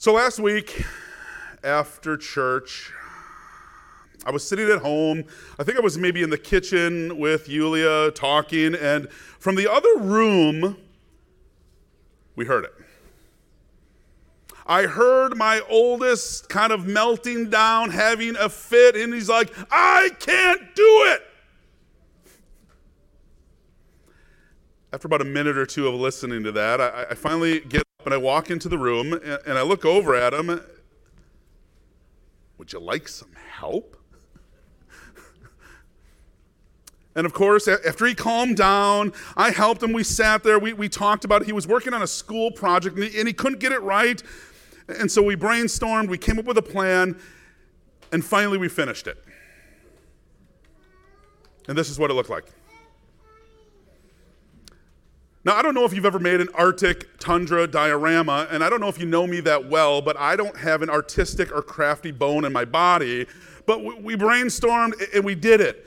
So last week, after church, I was sitting at home. I think I was maybe in the kitchen with Yulia talking, and from the other room, we heard it. I heard my oldest kind of melting down, having a fit, and he's like, I can't do it. After about a minute or two of listening to that, I, I finally get and I walk into the room and, I look over at him. Would you like some help? And of course, after he calmed down, I helped him. We sat there. We, we talked about it. He was working on a school project and he, and he couldn't get it right. And so we brainstormed, we came up with a plan, and finally we finished it. And this is what it looked like. Now, I don't know if you've ever made an Arctic tundra diorama, and I don't know if you know me that well, but I don't have an artistic or crafty bone in my body. But we brainstormed and we did it.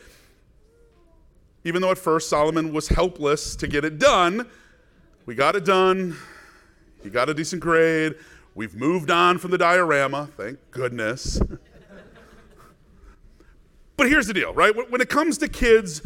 Even though at first Solomon was helpless to get it done, we got it done. He got a decent grade. We've moved on from the diorama, thank goodness. but here's the deal, right? When it comes to kids,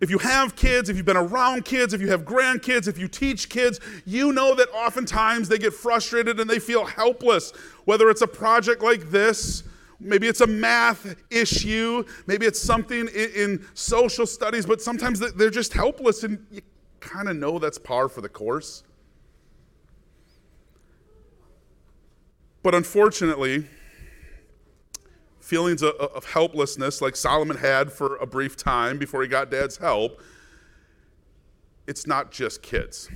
if you have kids, if you've been around kids, if you have grandkids, if you teach kids, you know that oftentimes they get frustrated and they feel helpless. Whether it's a project like this, maybe it's a math issue, maybe it's something in, in social studies, but sometimes they're just helpless and you kind of know that's par for the course. But unfortunately, feelings of, of, helplessness, like Solomon had for a brief time before he got dad's help, it's not just kids.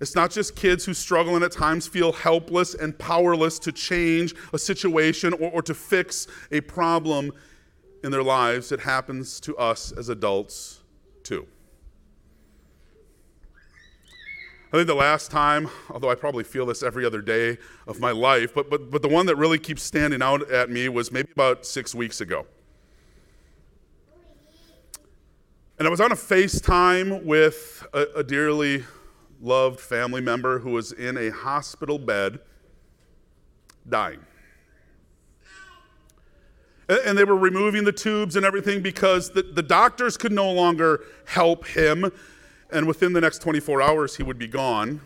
It's not just kids who struggle and at times feel helpless and powerless to change a situation or, or to fix a problem in their lives. It happens to us as adults too. I think the last time, although I probably feel this every other day of my life, but, but, but the one that really keeps standing out at me was maybe about six weeks ago. And I was on a FaceTime with a, a dearly loved family member who was in a hospital bed dying. And they were removing the tubes and everything because the, the doctors could no longer help him and within the next 24 hours, he would be gone.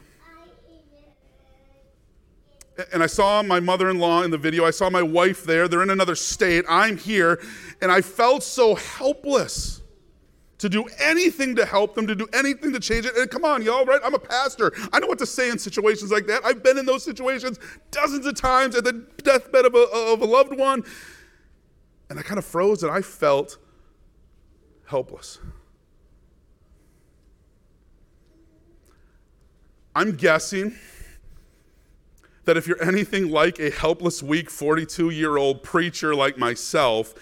And I saw my mother in law in the video. I saw my wife there. They're in another state. I'm here. And I felt so helpless to do anything to help them, to do anything to change it. And come on, y'all, right? I'm a pastor. I know what to say in situations like that. I've been in those situations dozens of times at the deathbed of a, of a loved one. And I kind of froze and I felt helpless. I'm guessing that if you're anything like a helpless, weak 42 year old preacher like myself,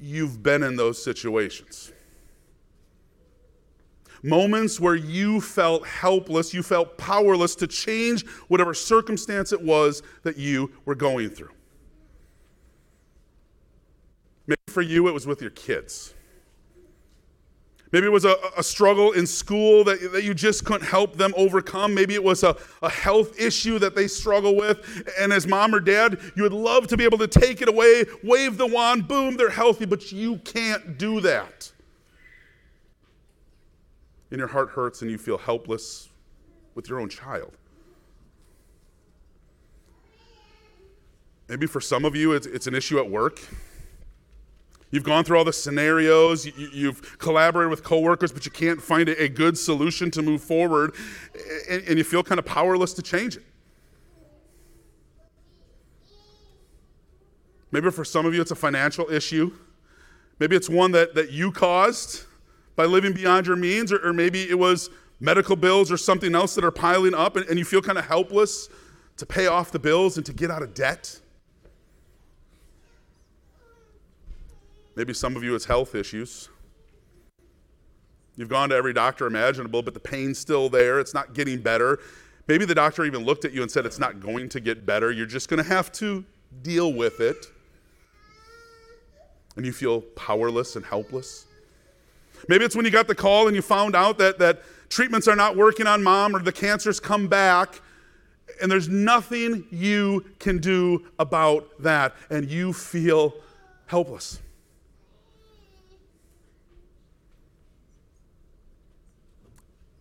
you've been in those situations. Moments where you felt helpless, you felt powerless to change whatever circumstance it was that you were going through. Maybe for you, it was with your kids. Maybe it was a, a struggle in school that, that you just couldn't help them overcome. Maybe it was a, a health issue that they struggle with. And as mom or dad, you would love to be able to take it away, wave the wand, boom, they're healthy, but you can't do that. And your heart hurts and you feel helpless with your own child. Maybe for some of you, it's, it's an issue at work. You've gone through all the scenarios, you, have collaborated with coworkers, but you can't find a, good solution to move forward, and, and you feel kind of powerless to change it. Maybe for some of you, it's a financial issue. Maybe it's one that, that you caused by living beyond your means, or, or maybe it was medical bills or something else that are piling up, and, and you feel kind of helpless to pay off the bills and to get out of debt. Maybe some of you, it's health issues. You've gone to every doctor imaginable, but the pain's still there. It's not getting better. Maybe the doctor even looked at you and said, It's not going to get better. You're just going to have to deal with it. And you feel powerless and helpless. Maybe it's when you got the call and you found out that, that treatments are not working on mom or the cancer's come back And there's nothing you can do about that, and you feel helpless.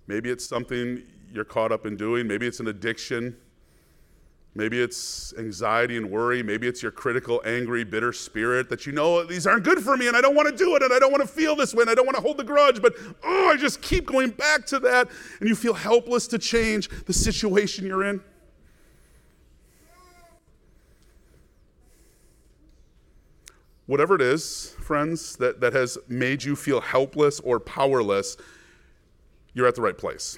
Maybe it's something you're caught up in doing, maybe it's an addiction. Maybe it's anxiety and worry. Maybe it's your critical, angry, bitter spirit that you know these aren't good for me and I don't want to do it and I don't want to feel this way and I don't want to hold the grudge, but oh, I just keep going back to that and you feel helpless to change the situation you're in. Whatever it is, friends, that, that has made you feel helpless or powerless, you're at the right place.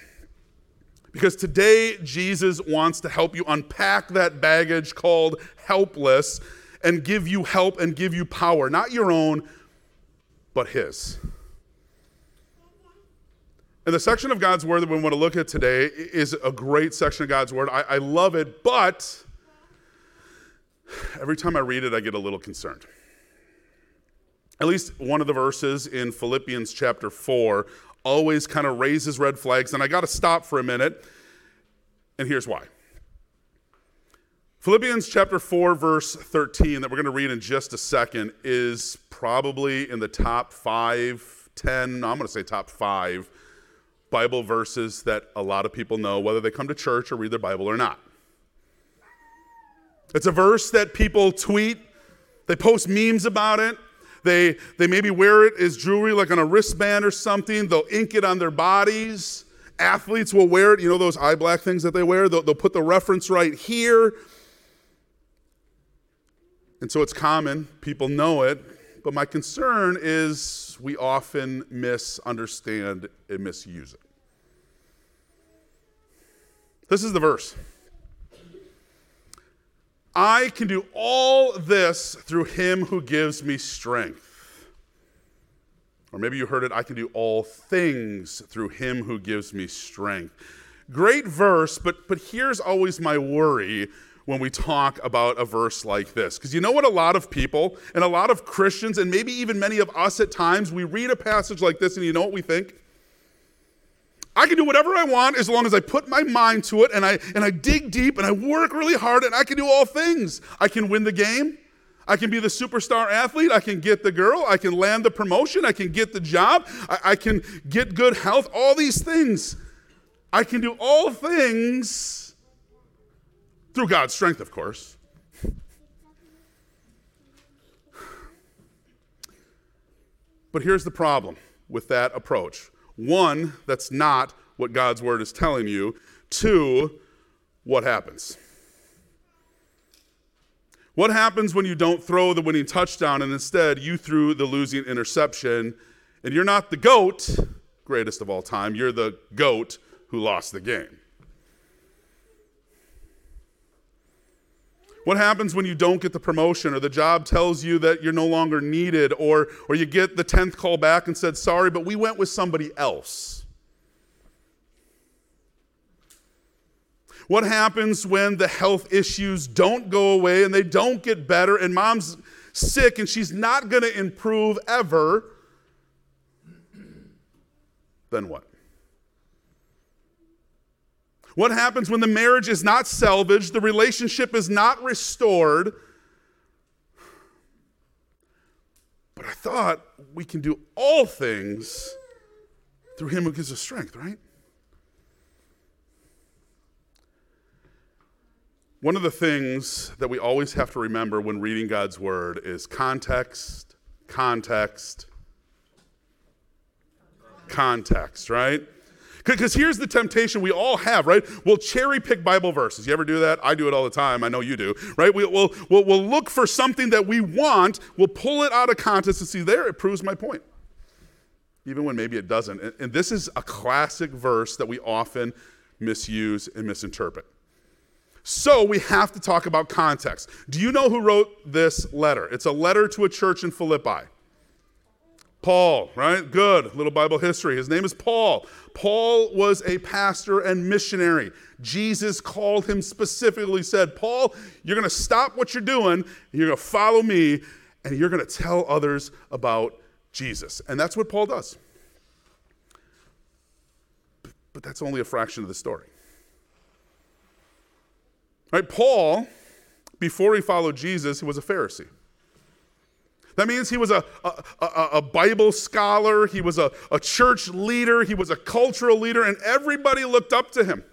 Because today, Jesus wants to help you unpack that baggage called helpless and give you help and give you power, not your own, but His. And the section of God's Word that we want to look at today is a great section of God's Word. I, I love it, but every time I read it, I get a little concerned. At least one of the verses in Philippians chapter 4 always kind of raises red flags, and I got to stop for a minute, and here's why. Philippians chapter 4, verse 13, that we're going to read in just a second, is probably in the top five, 10, I'm going to say top five Bible verses that a lot of people know, whether they come to church or read their Bible or not. It's a verse that people tweet, they post memes about it, they, they maybe wear it as jewelry, like on a wristband or something. They'll ink it on their bodies. Athletes will wear it. You know those eye black things that they wear? They'll, they'll put the reference right here. And so it's common. People know it. But my concern is we often misunderstand and misuse it. This is the verse. I can do all this through him who gives me strength. Or maybe you heard it, I can do all things through him who gives me strength. Great verse, but, but here's always my worry when we talk about a verse like this. Because you know what? A lot of people and a lot of Christians, and maybe even many of us at times, we read a passage like this and you know what we think? I can do whatever I want as long as I put my mind to it and I, and I dig deep and I work really hard and I can do all things. I can win the game. I can be the superstar athlete. I can get the girl. I can land the promotion. I can get the job. I, I can get good health. All these things. I can do all things through God's strength, of course. But here's the problem with that approach one, that's not what God's word is telling you. Two, what happens? What happens when you don't throw the winning touchdown and instead you threw the losing interception and you're not the GOAT, greatest of all time, you're the GOAT who lost the game? What happens when you don't get the promotion or the job tells you that you're no longer needed or, or you get the 10th call back and said, sorry, but we went with somebody else? What happens when the health issues don't go away and they don't get better and mom's sick and she's not going to improve ever? Then what? What happens when the marriage is not salvaged, the relationship is not restored? But I thought we can do all things through him who gives us strength, right? One of the things that we always have to remember when reading God's word is context, context, context, right? Because here's the temptation we all have, right? We'll cherry pick Bible verses. You ever do that? I do it all the time. I know you do, right? We, will we'll, we'll look for something that we want, we'll pull it out of context and see, there, it proves my point. Even when maybe it doesn't. And, and this is a classic verse that we often misuse and misinterpret. So we have to talk about context. Do you know who wrote this letter? It's a letter to a church in Philippi. Paul, right? Good. Little Bible history. His name is Paul. Paul was a pastor and missionary. Jesus called him specifically, said, Paul, you're going to stop what you're doing, you're going to follow me, and you're going to tell others about Jesus. And that's what Paul does. But that's only a fraction of the story. Right? Paul, before he followed Jesus, he was a Pharisee. That means he was a, a, a, a, Bible scholar, he was a, a church leader, he was a cultural leader, and everybody looked up to him.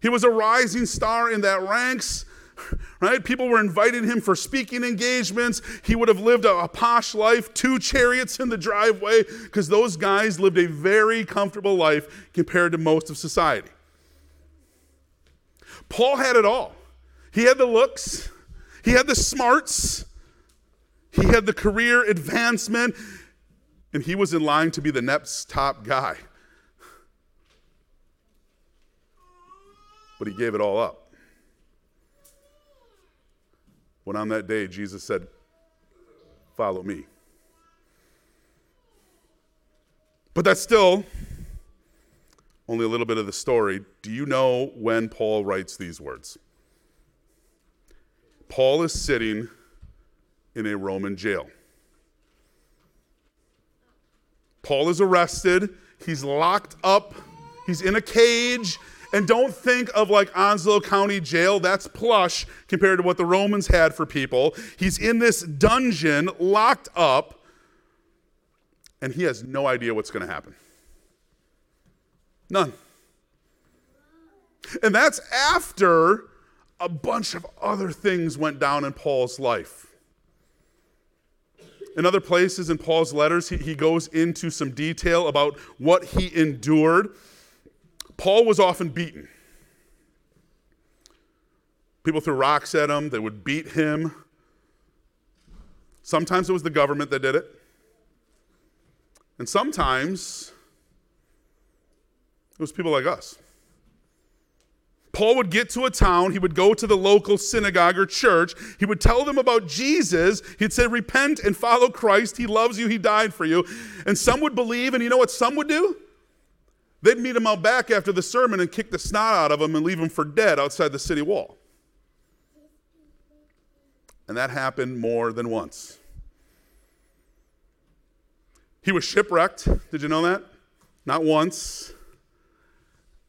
He was a rising star in that ranks, right? People were inviting him for speaking engagements. He would have lived a, a posh life, two chariots in the driveway, because those guys lived a very comfortable life compared to most of society. Paul had it all. He had the looks, he had the smarts, he had the career advancement, and he was in line to be the next top guy. But he gave it all up. When on that day, Jesus said, Follow me. But that's still only a little bit of the story. Do you know when Paul writes these words? Paul is sitting in a Roman jail. Paul is arrested, he's locked up, he's in a cage. And don't think of like Onslow County Jail, that's plush compared to what the Romans had for people. He's in this dungeon, locked up, and he has no idea what's going to happen. None. And that's after a bunch of other things went down in Paul's life. In other places in Paul's letters, he, he goes into some detail about what he endured. Paul was often beaten. People threw rocks at him, they would beat him. Sometimes it was the government that did it. And sometimes it was people like us. Paul would get to a town, he would go to the local synagogue or church, he would tell them about Jesus. He'd say, Repent and follow Christ. He loves you, he died for you. And some would believe, and you know what some would do? They'd meet him out back after the sermon and kick the snot out of him and leave him for dead outside the city wall. And that happened more than once. He was shipwrecked. Did you know that? Not once,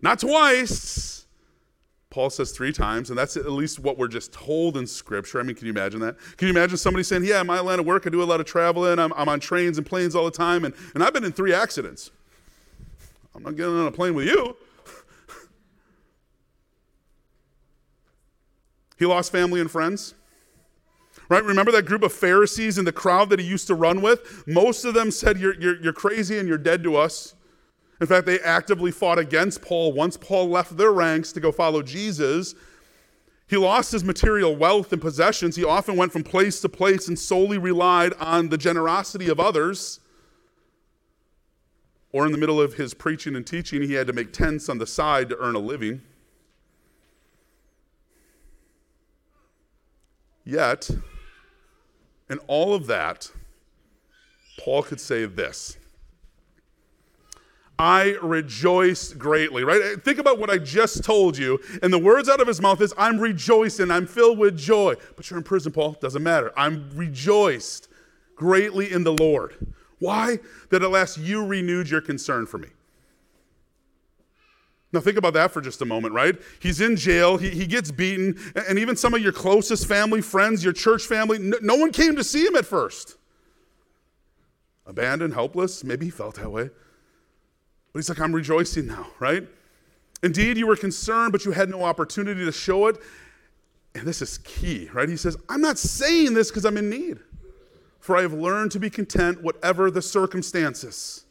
not twice Paul says three times, and that's at least what we're just told in Scripture. I mean, can you imagine that? Can you imagine somebody saying, Yeah, my line of work, I do a lot of traveling, I'm, I'm on trains and planes all the time, and, and I've been in three accidents. I'm not getting on a plane with you. he lost family and friends. Right? Remember that group of Pharisees in the crowd that he used to run with? Most of them said, You're, you're, you're crazy and you're dead to us. In fact, they actively fought against Paul once Paul left their ranks to go follow Jesus. He lost his material wealth and possessions. He often went from place to place and solely relied on the generosity of others. Or in the middle of his preaching and teaching, he had to make tents on the side to earn a living. Yet, in all of that, Paul could say this I rejoice greatly, right? Think about what I just told you. And the words out of his mouth is, I'm rejoicing, I'm filled with joy. But you're in prison, Paul. Doesn't matter. I'm rejoiced greatly in the Lord. Why? That at last you renewed your concern for me. Now, think about that for just a moment, right? He's in jail, he, he gets beaten, and even some of your closest family, friends, your church family, no, no one came to see him at first. Abandoned, helpless, maybe he felt that way. But he's like, I'm rejoicing now, right? Indeed, you were concerned, but you had no opportunity to show it. And this is key, right? He says, I'm not saying this because I'm in need, for I have learned to be content, whatever the circumstances.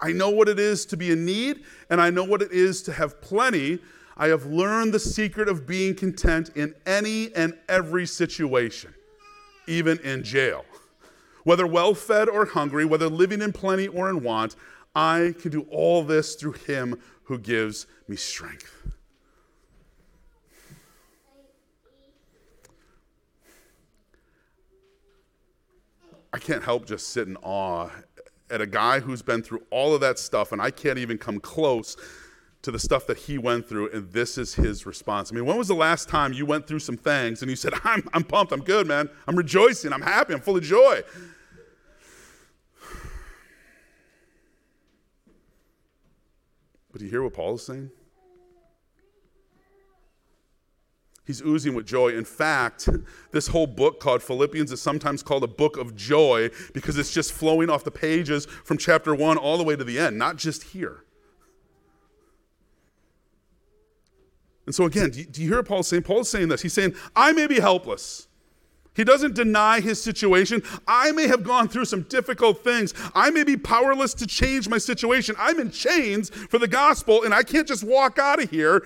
I know what it is to be in need, and I know what it is to have plenty. I have learned the secret of being content in any and every situation, even in jail. Whether well fed or hungry, whether living in plenty or in want, I can do all this through him who gives me strength. I can't help just sit in awe at a guy who's been through all of that stuff, and I can't even come close to the stuff that he went through, and this is his response. I mean, when was the last time you went through some things and you said, I'm, I'm pumped, I'm good, man, I'm rejoicing, I'm happy, I'm full of joy? But do you hear what Paul is saying? He's oozing with joy. In fact, this whole book called Philippians is sometimes called a book of joy because it's just flowing off the pages from chapter 1 all the way to the end, not just here. And so, again, do you, hear Paul saying? Paul's saying this. He's saying, I may be helpless. He doesn't deny his situation. I may have gone through some difficult things. I may be powerless to change my situation. I'm in chains for the gospel, and I can't just walk out of here.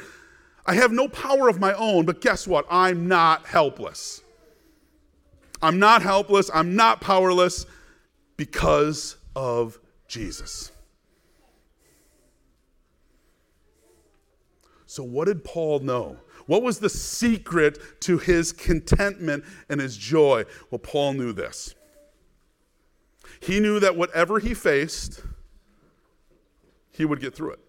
I have no power of my own, but guess what? I'm not helpless. I'm not helpless. I'm not powerless because of Jesus. So, what did Paul know? What was the secret to his contentment and his joy? Well, Paul knew this. He knew that whatever he faced, he would get through it.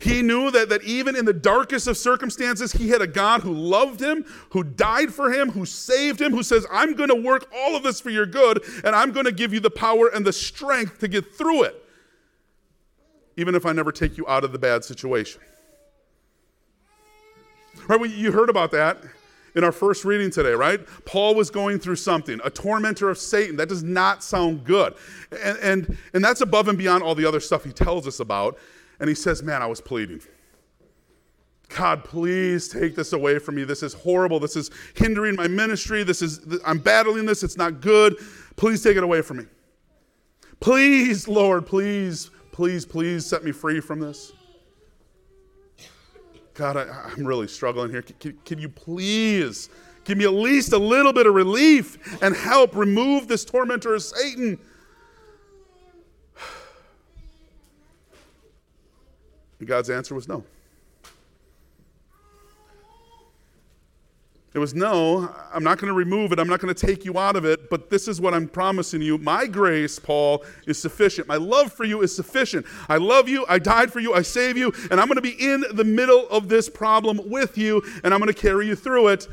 He knew that, that even in the darkest of circumstances, he had a God who loved him, who died for him, who saved him, who says, I'm going to work all of this for your good, and I'm going to give you the power and the strength to get through it, even if I never take you out of the bad situation. Right? You heard about that in our first reading today, right? Paul was going through something, a tormentor of Satan. That does not sound good. And, and, and that's above and beyond all the other stuff he tells us about. And he says, Man, I was pleading. God, please take this away from me. This is horrible. This is hindering my ministry. This is I'm battling this. It's not good. Please take it away from me. Please, Lord, please, please, please set me free from this. God, I, am really struggling here. Can, can, can you please give me at least a little bit of relief and help remove this tormentor of Satan? And God's answer was no. It was no, I'm not going to remove it. I'm not going to take you out of it, but this is what I'm promising you. My grace, Paul, is sufficient. My love for you is sufficient. I love you. I died for you. I save you. And I'm going to be in the middle of this problem with you, and I'm going to carry you through it.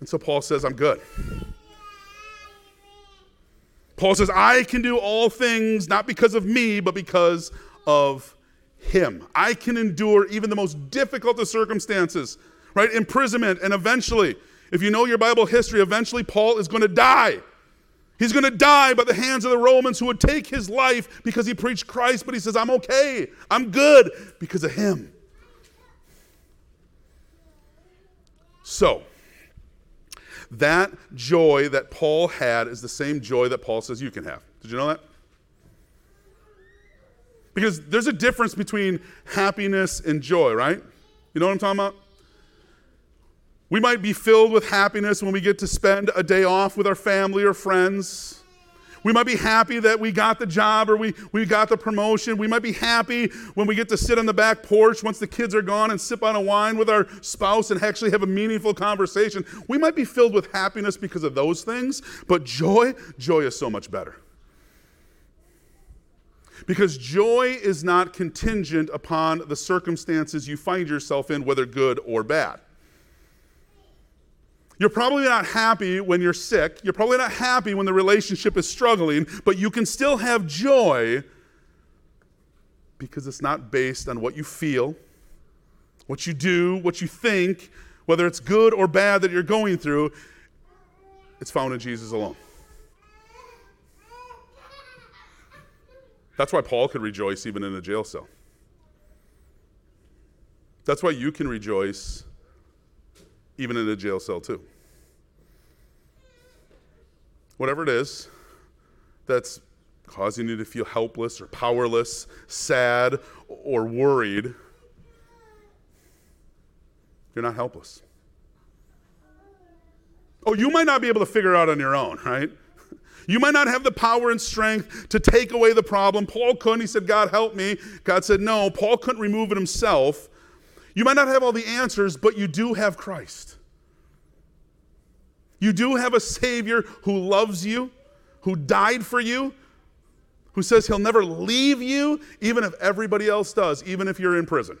And so Paul says, I'm good. Paul says, I can do all things not because of me, but because of him. I can endure even the most difficult of circumstances right? Imprisonment, and eventually, if you know your Bible history, eventually Paul is going to die. He's going to die by the hands of the Romans who would take his life because he preached Christ, but he says, I'm okay. I'm good because of him. So, that joy that Paul had is the same joy that Paul says you can have. Did you know that? Because there's a difference between happiness and joy, right? You know what I'm talking about? We might be filled with happiness when we get to spend a day off with our family or friends. We might be happy that we got the job or we, we got the promotion. We might be happy when we get to sit on the back porch once the kids are gone and sip on a wine with our spouse and actually have a meaningful conversation. We might be filled with happiness because of those things, but joy, joy is so much better. Because joy is not contingent upon the circumstances you find yourself in, whether good or bad. You're probably not happy when you're sick. You're probably not happy when the relationship is struggling, but you can still have joy because it's not based on what you feel, what you do, what you think, whether it's good or bad that you're going through. It's found in Jesus alone. That's why Paul could rejoice even in a jail cell. That's why you can rejoice even in a jail cell, too. Whatever it is that's causing you to feel helpless or powerless, sad, or worried, you're not helpless. Oh, you might not be able to figure it out on your own, right? You might not have the power and strength to take away the problem. Paul couldn't. He said, God, help me. God said, No. Paul couldn't remove it himself. You might not have all the answers, but you do have Christ. You do have a Savior who loves you, who died for you, who says he'll never leave you, even if everybody else does, even if you're in prison.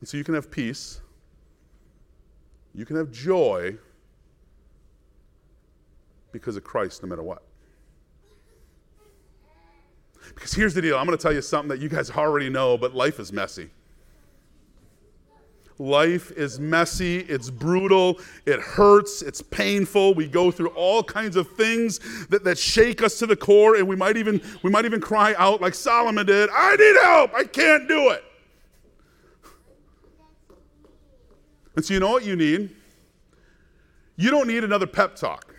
And so you can have peace, you can have joy because of Christ, no matter what. Because here's the deal I'm going to tell you something that you guys already know, but life is messy. life is messy, it's brutal, it hurts, it's painful. We go through all kinds of things that, that shake us to the core, and we might even we might even cry out like Solomon did, I need help, I can't do it. And so you know what you need? You don't need another pep talk.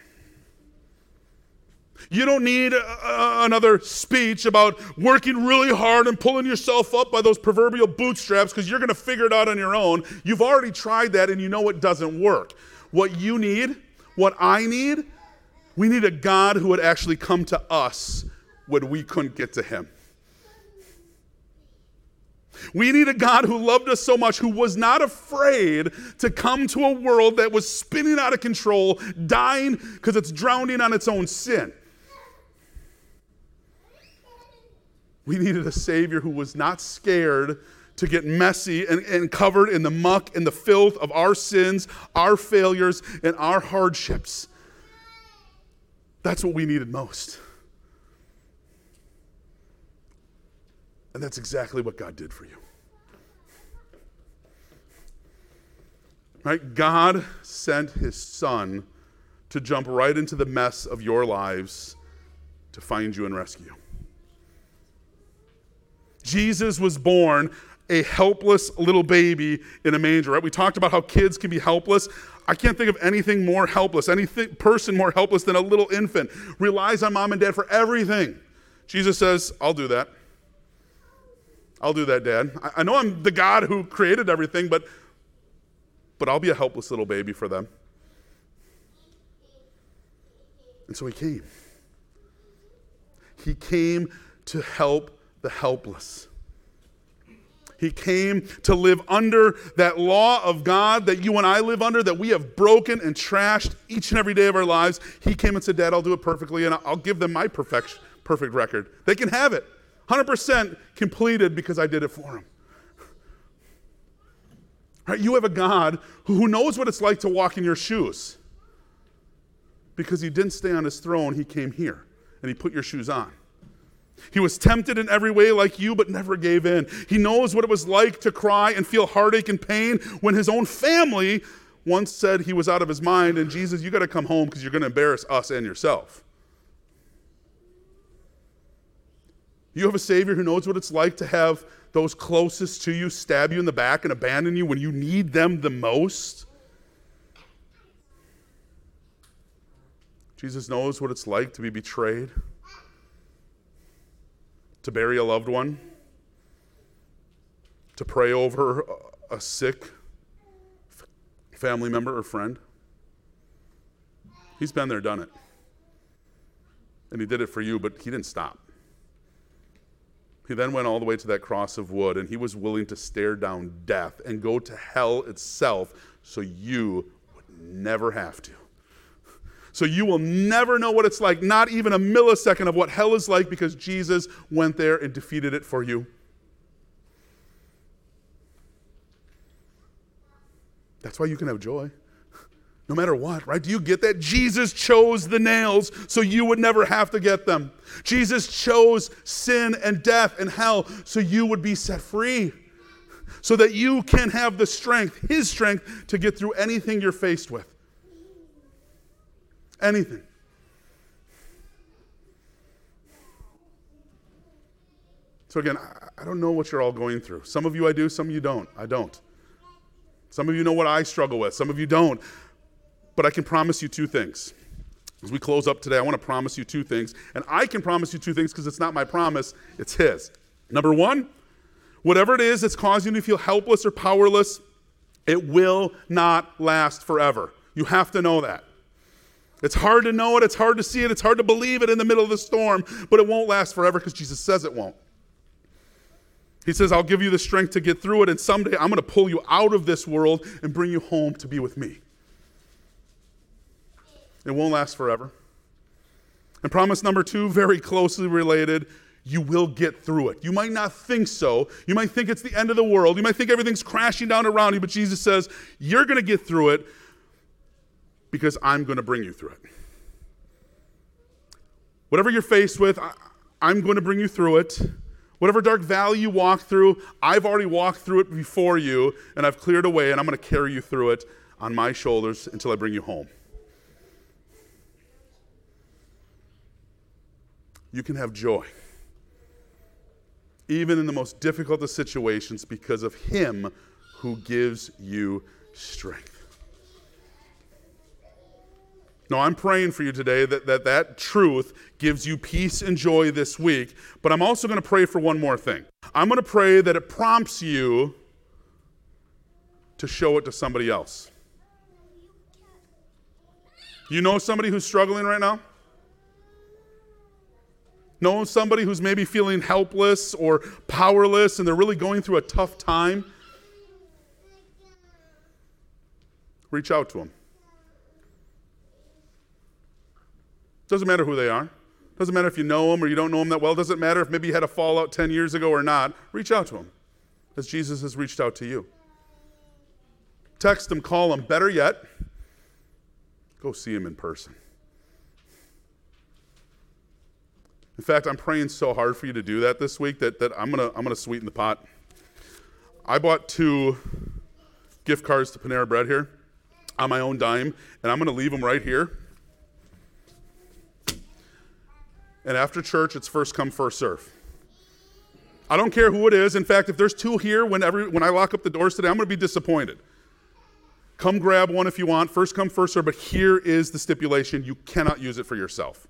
You don't need a, another speech about working really hard and pulling yourself up by those proverbial bootstraps because you're going to figure it out on your own. You've already tried that and you know it doesn't work. What you need, what I need, we need a God who would actually come to us when we couldn't get to him. We need a God who loved us so much, who was not afraid to come to a world that was spinning out of control, dying because it's drowning on its own sin. We needed a Savior who was not scared to get messy and, and covered in the muck and the filth of our sins, our failures, and our hardships. That's what we needed most. And that's exactly what God did for you. Right? God sent his son to jump right into the mess of your lives to find you and rescue you. Jesus was born a helpless little baby in a manger, right? We talked about how kids can be helpless. I can't think of anything more helpless, any person more helpless than a little infant. Relies on mom and dad for everything. Jesus says, I'll do that. I'll do that, Dad. I, I know I'm the God who created everything, but, but I'll be a helpless little baby for them. And so he came. He came to help the helpless. He came to live under that law of God that you and I live under, that we have broken and trashed each and every day of our lives. He came and said, Dad, I'll do it perfectly, and I'll give them my perfect, perfect record. They can have it. 100% completed because I did it for them. Right? You have a God who knows what it's like to walk in your shoes. Because he didn't stay on his throne, he came here and he put your shoes on. He was tempted in every way like you, but never gave in. He knows what it was like to cry and feel heartache and pain when his own family once said he was out of his mind. And Jesus, you got to come home because you're going to embarrass us and yourself. You have a Savior who knows what it's like to have those closest to you stab you in the back and abandon you when you need them the most. Jesus knows what it's like to be betrayed to bury a loved one, to pray over a sick family member or friend. He's been there, done it. And he did it for you, but he didn't stop. He then went all the way to that cross of wood, and he was willing to stare down death and go to hell itself so you would never have to. So you will never know what it's like, not even a millisecond of what hell is like, because Jesus went there and defeated it for you. That's why you can have joy. No matter what, right? Do you get that? Jesus chose the nails so you would never have to get them. Jesus chose sin and death and hell so you would be set free. So that you can have the strength, His strength, to get through anything you're faced with anything. So, again, I don't know what you're all going through. Some of you I do, some of you don't. I don't. Some of you know what I struggle with, some of you don't. But I can promise you two things. As we close up today, I want to promise you two things. And I can promise you two things because it's not my promise, it's His. Number one, whatever it is that's causing you to feel helpless or powerless, it will not last forever. You have to know that. It's hard to know it, it's hard to see it, it's hard to believe it in the middle of the storm, but it won't last forever because Jesus says it won't. He says, I'll give you the strength to get through it, and someday I'm going to pull you out of this world and bring you home to be with me. It won't last forever. And promise number two, very closely related, you will get through it. You might not think so. You might think it's the end of the world. You might think everything's crashing down around you, but Jesus says, You're going to get through it because I'm going to bring you through it. Whatever you're faced with, I, am going to bring you through it. Whatever dark valley you walk through, I've already walked through it before you, and I've cleared away, and I'm going to carry you through it on my shoulders until I bring you home. You can have joy, even in the most difficult of situations, because of Him who gives you strength. No, I'm praying for you today that, that that truth gives you peace and joy this week, but I'm also going to pray for one more thing. I'm going to pray that it prompts you to show it to somebody else. You know somebody who's struggling right now? Know somebody who's maybe feeling helpless or powerless and they're really going through a tough time? Reach out to them. Doesn't matter who they are. Doesn't matter if you know them or you don't know them that well. Doesn't matter if maybe you had a fallout 10 years ago or not. Reach out to them as Jesus has reached out to you. Text them, call them. Better yet, go see them in person. In fact, I'm praying so hard for you to do that this week that, that I'm going to I'm to sweeten the pot. I bought two gift cards to Panera Bread here on my own dime, and I'm going to leave them right here And after church, it's first come, first serve. I don't care who it is. In fact, if there's two here when, every, when I lock up the doors today, I'm going to be disappointed. Come grab one if you want. First come, first serve. But here is the stipulation you cannot use it for yourself.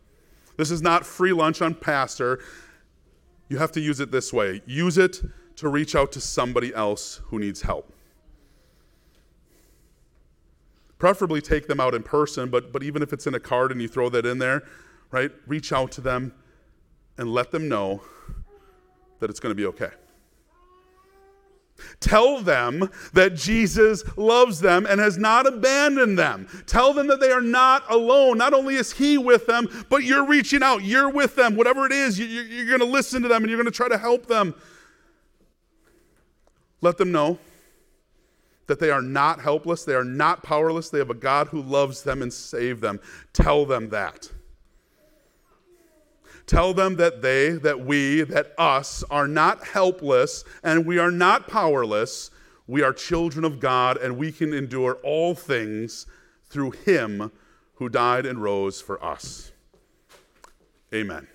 This is not free lunch on pastor. You have to use it this way use it to reach out to somebody else who needs help. Preferably take them out in person, but, but even if it's in a card and you throw that in there, right? Reach out to them and let them know that it's going to be okay. Tell them that Jesus loves them and has not abandoned them. Tell them that they are not alone. Not only is He with them, but you're reaching out. You're with them. Whatever it is, you're going to listen to them and you're going to try to help them. Let them know that they are not helpless, they are not powerless. They have a God who loves them and saved them. Tell them that. Tell them that they, that we, that us are not helpless and we are not powerless. We are children of God and we can endure all things through Him who died and rose for us. Amen.